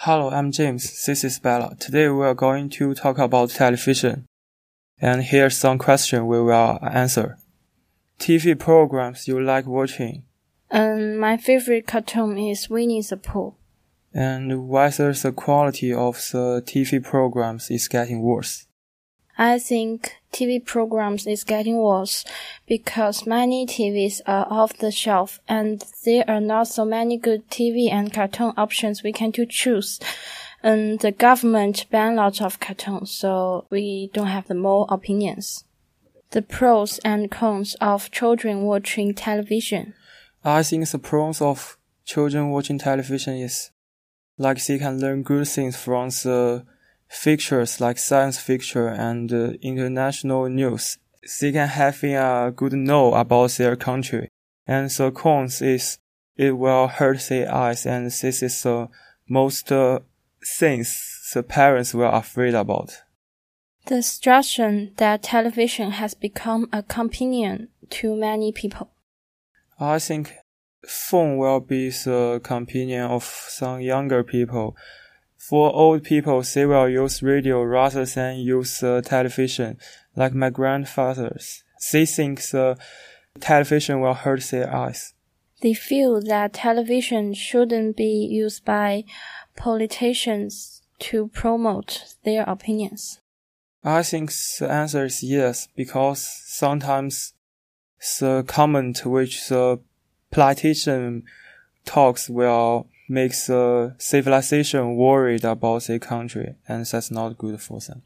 Hello, I'm James. This is Bella. Today we are going to talk about television. And here's some question we will answer. TV programs you like watching. Um, my favorite cartoon is Winnie the Pooh. And whether the quality of the TV programs is getting worse. I think TV programs is getting worse because many TVs are off the shelf and there are not so many good TV and cartoon options we can to choose. And the government ban lots of cartoons, so we don't have the more opinions. The pros and cons of children watching television. I think the pros of children watching television is like they can learn good things from the features like science fiction and uh, international news. They can have a good know about their country. And the cons is it will hurt their eyes and this is the most uh, things the parents were afraid about. The suggestion that television has become a companion to many people. I think phone will be the companion of some younger people for old people, they will use radio rather than use uh, television, like my grandfathers. They think the television will hurt their eyes. They feel that television shouldn't be used by politicians to promote their opinions. I think the answer is yes, because sometimes the comment which the politician talks will makes the civilization worried about their country, and that's not good for them.